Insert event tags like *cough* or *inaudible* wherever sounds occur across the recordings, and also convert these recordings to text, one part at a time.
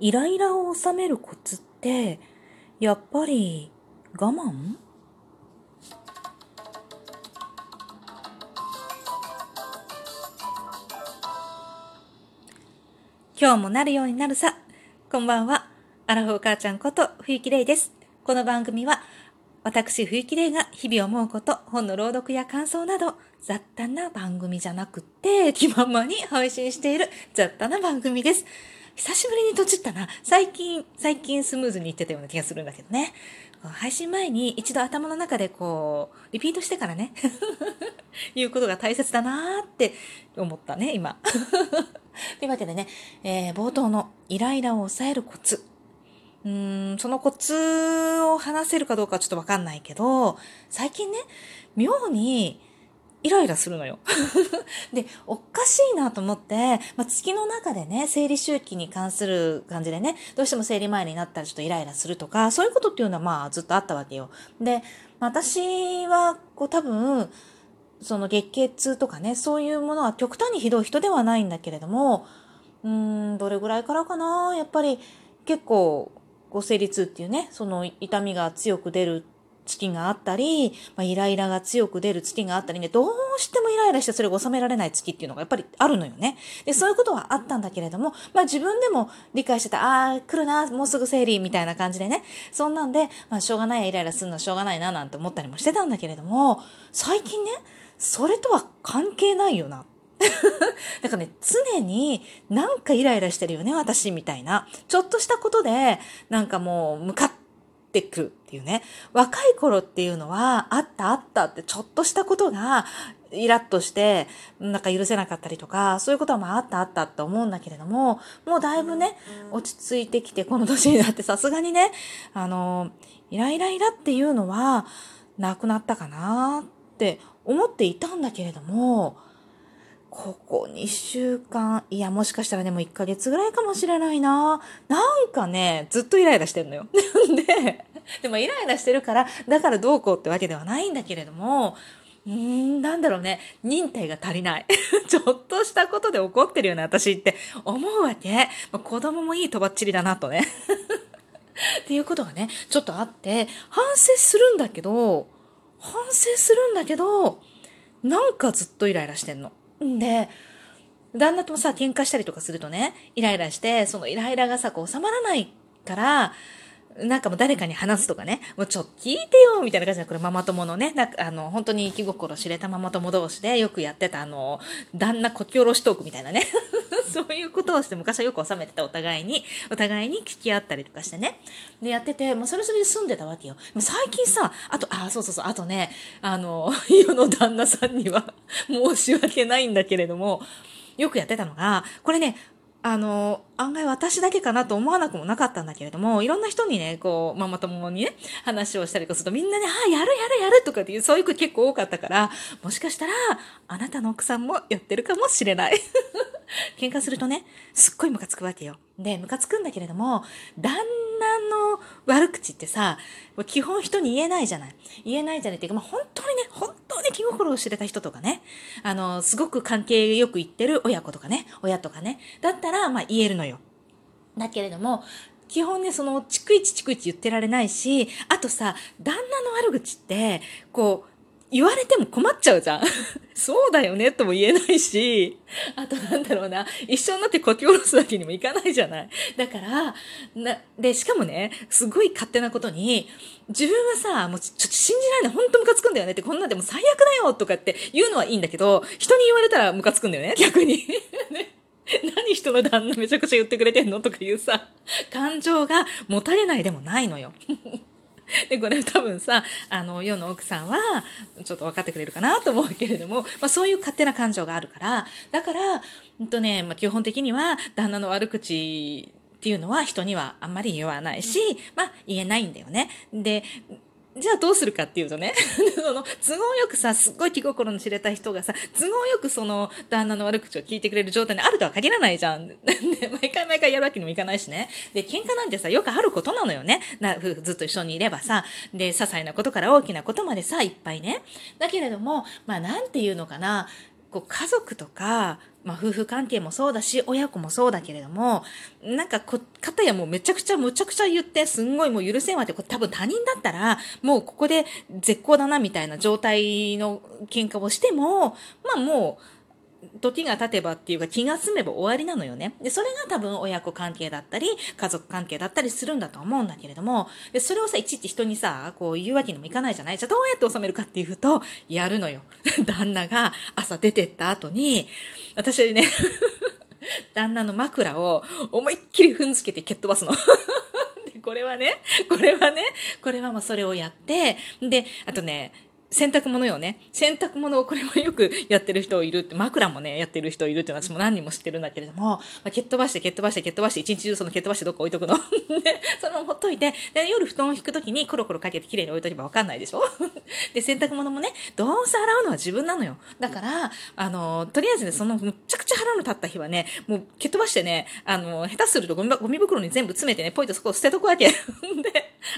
イライラを収めるコツって、やっぱり我慢？今日もなるようになるさ。こんばんは。アラフォー母ちゃんこと冬木玲です。この番組は、私冬木玲が日々思うこと、本の朗読や感想など、雑多な番組じゃなくって、気ままに配信している雑多な番組です。久しぶりに閉じったな。最近、最近スムーズにいってたような気がするんだけどね。配信前に一度頭の中でこう、リピートしてからね、*laughs* いうことが大切だなーって思ったね、今。*laughs* というわけでね、えー冒頭のイライラを抑えるコツ。うーん、そのコツを話せるかどうかちょっとわかんないけど、最近ね、妙にイライラするのよ。*laughs* で、おかしいなと思って、まあ、月の中でね、生理周期に関する感じでね、どうしても生理前になったらちょっとイライラするとか、そういうことっていうのはまあずっとあったわけよ。で、私はこう多分、その月経痛とかね、そういうものは極端にひどい人ではないんだけれども、うん、どれぐらいからかな？やっぱり結構、こう生理痛っていうね、その痛みが強く出る月があったり、まあ、イライラが強く出る月があったりね、どうしてもイライラしてそれが収められない月っていうのがやっぱりあるのよね。で、そういうことはあったんだけれども、まあ自分でも理解してた、ああー、来るな、もうすぐ生理みたいな感じでね、そんなんで、まあしょうがないイライラするのはしょうがないななんて思ったりもしてたんだけれども、最近ね、それとは関係ないよな。*laughs* だからね、常になんかイライラしてるよね、私みたいな。ちょっとしたことで、なんかもう、向かってくるっていうね。若い頃っていうのは、あったあったって、ちょっとしたことが、イラッとして、なんか許せなかったりとか、そういうことはまああったあったって思うんだけれども、もうだいぶね、落ち着いてきて、この年になってさすがにね、あの、イライライラっていうのは、なくなったかなって思っていたんだけれども、ここ2週間、いや、もしかしたらね、もう1ヶ月ぐらいかもしれないな。なんかね、ずっとイライラしてんのよ。*laughs* で、でもイライラしてるから、だからどうこうってわけではないんだけれども、うーん、なんだろうね、忍耐が足りない。*laughs* ちょっとしたことで怒ってるよね、私って思うわけ。まあ子供もいいとばっちりだなとね。*laughs* っていうことがね、ちょっとあって、反省するんだけど、反省するんだけど、なんかずっとイライラしてんの。ん。で、旦那ともさ、喧嘩したりとかするとね、イライラして、そのイライラがさ、こう収まらないから、なんかもう誰かに話すとかね、もうちょっと聞いてよみたいな感じで、これママ友のね、なんかあの、本当に気心知れたママ友同士でよくやってたあの、旦那こき下ろしトークみたいなね。*laughs* そういうことをして昔はよく収めてたお互いに、お互いに聞き合ったりとかしてね。で、やってて、もうそれそれで住んでたわけよ。でも最近さ、あと、あ、そうそうそう、あとね、あの、*laughs* 世の旦那さんには申し訳ないんだけれども、よくやってたのが、これね、あの、案外私だけかなと思わなくもなかったんだけれども、いろんな人にね、こう、ママ友にね、話をしたりとかするとみんなね、ああ、やるやるやるとかっていう、そういう子結構多かったから、もしかしたら、あなたの奥さんもやってるかもしれない。喧嘩するとね、すっごいムカつくわけよ。で、ムカつくんだけれども、旦那の悪口ってさ、基本人に言えないじゃない。言えないじゃないっていうか、まあ、本当にね、本当に気心を知れた人とかね、あの、すごく関係よくいってる親子とかね、親とかね、だったら、まあ、言えるのよ。だけれども、基本ね、その、逐一逐一言ってられないし、あとさ、旦那の悪口って、こう、言われても困っちゃうじゃん。*laughs* そうだよねとも言えないし、あとなんだろうな、一緒になってこき下ろすわけにもいかないじゃない。だから、な、で、しかもね、すごい勝手なことに、自分はさ、もうちょっと信じられない、本当ムカつくんだよねって、こんなんでも最悪だよとかって言うのはいいんだけど、人に言われたらムカつくんだよね、逆に。ね *laughs* 何人の旦那めちゃくちゃ言ってくれてんのとかいうさ、感情が持たれないでもないのよ。で、これ多分さ、あの、世の奥さんは、ちょっと分かってくれるかなと思うけれども、まあそういう勝手な感情があるから、だから、うんとね、まあ基本的には、旦那の悪口っていうのは人にはあんまり言わないし、まあ言えないんだよね。で、じゃあどうするかっていうとね、*laughs* その、都合よくさ、すっごい気心の知れた人がさ、都合よくその、旦那の悪口を聞いてくれる状態にあるとは限らないじゃん。で、*laughs* 毎回毎回やるわけにもいかないしね。で、喧嘩なんてさ、よくあることなのよね。な、夫婦ずっと一緒にいればさ、で、些細なことから大きなことまでさ、いっぱいね。だけれども、まあ、なんていうのかな、こう、家族とか、まあ、夫婦関係もそうだし、親子もそうだけれども、なんかこ、かたやもうめちゃくちゃむちゃくちゃ言って、すんごいもう許せんわって、多分他人だったら、もうここで絶好だなみたいな状態の喧嘩をしても、まあもう、時が経てばっていうか気が済めば終わりなのよね。で、それが多分親子関係だったり、家族関係だったりするんだと思うんだけれども、で、それをさ、いちいち人にさ、こう言うわけにもいかないじゃない？じゃあどうやって収めるかっていうと、やるのよ。*laughs* 旦那が朝出てった後に、私ね *laughs* 旦那の枕を思いっきり踏んづけて蹴っ飛ばすの。*laughs* これはね、これはね、これはまあそれをやって、で、あとね、洗濯物よね。洗濯物をこれもよくやってる人いるって、枕もね、やってる人いるって私も何人も知ってるんだけれども、まあ、蹴っ飛ばして、蹴っ飛ばして、蹴っ飛ばして、一日中その蹴っ飛ばしてどっか置いとくの？で、*laughs* そのままほっといて、で、夜布団を引くときにコロコロかけて綺麗に置いとけばわかんないでしょ？*laughs* で、洗濯物もね、どうせ洗うのは自分なのよ。だから、あの、とりあえずね、そのむちゃくちゃ腹の立った日はね、もう蹴っ飛ばしてね、あの、下手するとゴミゴミ袋に全部詰めてね、ポイとそこを捨てとくわけ。*laughs* で、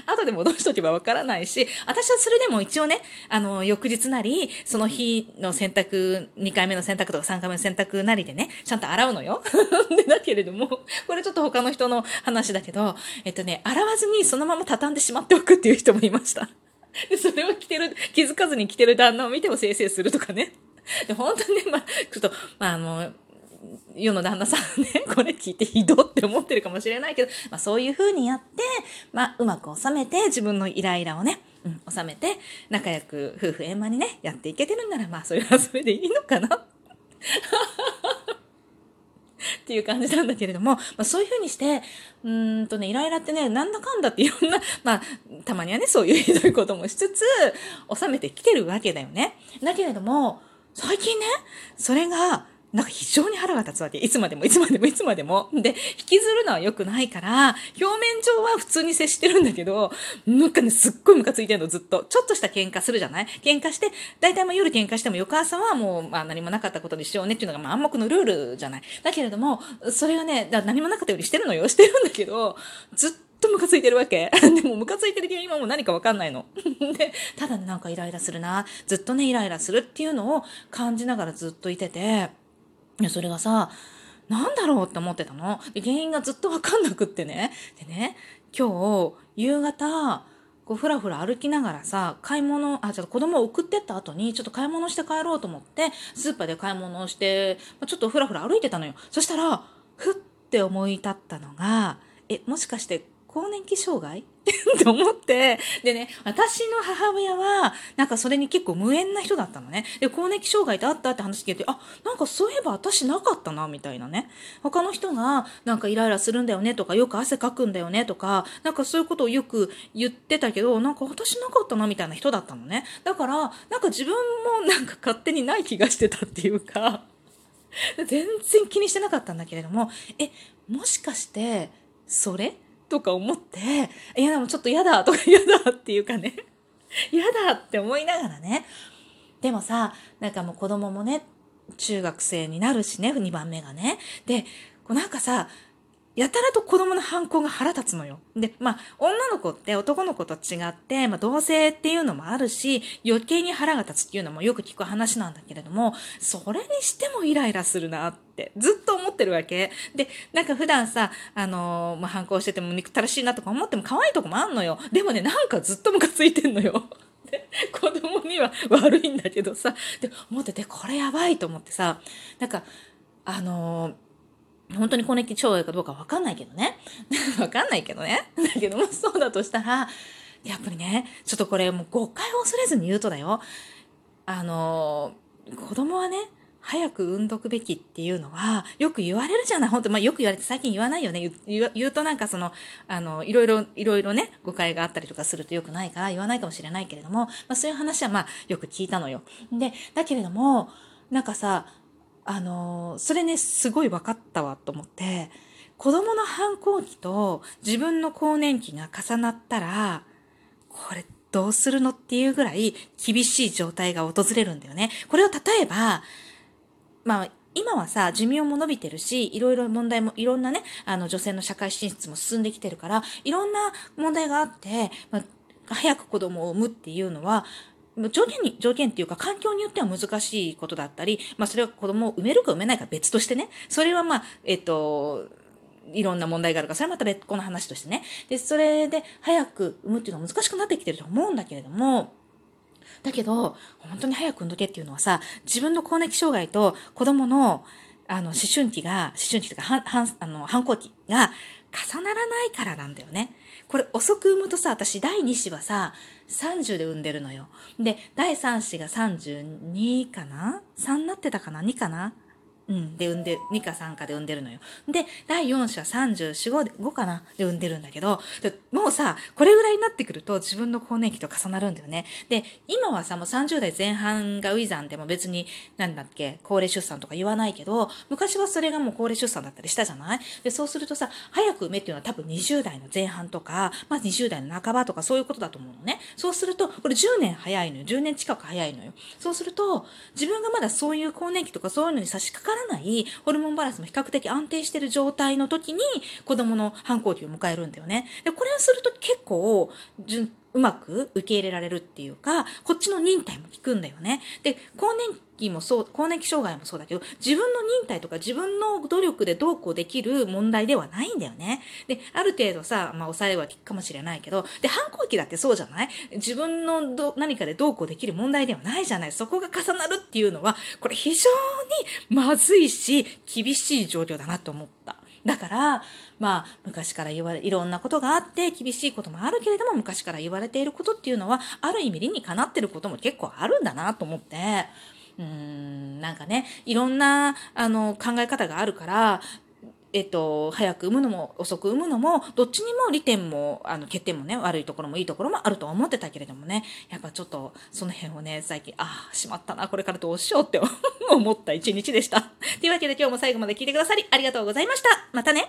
後で戻しとけばわからないし、私はそれでも一応ね、あの、の翌日なり、その日の洗濯、2回目の洗濯とか3回目の洗濯なりでね、ちゃんと洗うのよ。*laughs* で、だけれども、これちょっと他の人の話だけど、えっとね、洗わずにそのまま畳んでしまっておくっていう人もいました。*laughs* で、それを着てる、気づかずに着てる旦那を見ても生成するとかね。*laughs* で、本当にね、まあ、ちょっと、まあ、あの、世の旦那さんね、これ聞いてひどって思ってるかもしれないけど、まあそういう風にやって、まあうまく収めて自分のイライラをね、うん、収めて仲良く夫婦円満にね、やっていけてるんならまあそれはそれでいいのかな *laughs* っていう感じなんだけれども、まあ、そういうふうにして、うんとね、イライラってね、なんだかんだっていろんな、まあ、たまにはね、そういうひどいこともしつつ、収めてきてるわけだよね。だけれども、最近ね、それが、なんか非常に腹が立つわけ。いつまでもいつまでもいつまでも。で、引きずるのは良くないから、表面上は普通に接してるんだけど、なんかね、すっごいムカついてるの、ずっと。ちょっとした喧嘩するじゃない？喧嘩して、大体まあ夜喧嘩しても翌朝はもう、まあ何もなかったことにしようねっていうのがまあ暗黙のルールじゃない？だけれども、それがね、何もなかったようにしてるのよ。してるんだけど、ずっとムカついてるわけ。*laughs* でもムカついてる理由今も何かわかんないの。*laughs* で、ただね、なんかイライラするな。ずっとね、イライラするっていうのを感じながらずっといてて、いや、それがさ、なんだろうって思ってたの。で、原因がずっとわかんなくってね。でね、今日、夕方、こう、ふらふら歩きながらさ、買い物、あ、ちょっと子供を送ってった後に、ちょっと買い物して帰ろうと思って、スーパーで買い物をして、ちょっとふらふら歩いてたのよ。そしたら、ふって思い立ったのが、え、もしかして更年期障害？って思って、でね、私の母親は、なんかそれに結構無縁な人だったのね。で、更年期障害ってあったって話聞いて、あ、なんかそういえば私なかったな、みたいなね。他の人が、なんかイライラするんだよねとか、よく汗かくんだよねとか、なんかそういうことをよく言ってたけど、なんか私なかったな、みたいな人だったのね。だから、なんか自分もなんか勝手にない気がしてたっていうか、全然気にしてなかったんだけれども、え、もしかして、それ？とか思って、いやでもちょっと嫌だとか嫌だっていうかね、*laughs* 嫌だって思いながらね。でもさ、なんかもう子供もね、中学生になるしね、2番目がね。で、こうなんかさ、やたらと子供の反抗が腹立つのよ。で、まあ、女の子って男の子と違って、まあ、同性っていうのもあるし、余計に腹が立つっていうのもよく聞く話なんだけれども、それにしてもイライラするなって、ずっと思ってるわけ。で、なんか普段さ、あのー、まあ、反抗してても憎たらしいなとか思っても可愛いとこもあんのよ。でもね、なんかずっとムカついてんのよ。*laughs* 子供には悪いんだけどさ、で、思ってて、これやばいと思ってさ、なんか、あのー本当に更年期障害かどうかわかんないけどね。*laughs* わかんないけどね。*laughs* だけども、そうだとしたら、やっぱりね、ちょっとこれもう誤解を恐れずに言うとだよ。あの、子供はね、早く産んどくべきっていうのは、よく言われるじゃない本当まあよく言われて最近言わないよね。言う言うとなんかその、あの、いろいろ、いろいろね、誤解があったりとかするとよくないから言わないかもしれないけれども、まあそういう話はまあよく聞いたのよ。で、だけれども、なんかさ、あの、それね、すごい分かったわと思って、子供の反抗期と自分の更年期が重なったら、これどうするのっていうぐらい厳しい状態が訪れるんだよね。これを例えば、まあ、今はさ、寿命も伸びてるし、いろいろ問題も、いろんなね、あの女性の社会進出も進んできてるから、いろんな問題があって、まあ、早く子供を産むっていうのは、条件に、条件っていうか環境によっては難しいことだったり、まあそれは子供を産めるか産めないか別としてね、それはまあ、えっと、いろんな問題があるから、それはまた別個の話としてね。で、それで早く産むっていうのは難しくなってきてると思うんだけれども、だけど、本当に早く産んどけっていうのはさ、自分の更年期障害と子供の、あの、思春期が、思春期というか、はん、あの、反抗期が重ならないからなんだよね。これ遅く産むとさ、私第2子はさ、30で産んでるのよ。で、第3子が32かな ?3 になってたかな ?2 かな？うん。で、産んで、2か3かで産んでるのよ。で、第4子は34、5, 5かな？で産んでるんだけど、もうさ、これぐらいになってくると自分の更年期と重なるんだよね。で、今はさ、もう30代前半がウィザンでも別に、なんだっけ、高齢出産とか言わないけど、昔はそれがもう高齢出産だったりしたじゃない？で、そうするとさ、早く産めっていうのは多分20代の前半とか、まあ20代の半ばとかそういうことだと思うのね。そうすると、これ10年早いのよ。10年近く早いのよ。そうすると、自分がまだそういう更年期とかそういうのに差し掛からないホルモンバランスも比較的安定している状態の時に子供の反抗期を迎えるんだよね。で、これをすると結構、うまく受け入れられるっていうか、こっちの忍耐も効くんだよね。で、更年期もそう、更年期障害もそうだけど、自分の忍耐とか自分の努力でどうこうできる問題ではないんだよね。で、ある程度さ、まあ抑えは効くかもしれないけど、で、反抗期だってそうじゃない？自分のど何かでどうこうできる問題ではないじゃない？そこが重なるっていうのは、これ非常にまずいし、厳しい状況だなと思った。だから、まあ、昔から言われ、いろんなことがあって、厳しいこともあるけれども、昔から言われていることっていうのは、ある意味理にかなってることも結構あるんだなと思って、うーん、なんかね、いろんな、あの、考え方があるから、えっと、早く産むのも遅く産むのも、どっちにも利点も、あの、欠点もね、悪いところもいいところもあると思ってたけれどもね、やっぱちょっと、その辺をね、最近、ああ、しまったな、これからどうしようって思った一日でした。というわけで今日も最後まで聞いてくださりありがとうございました。またね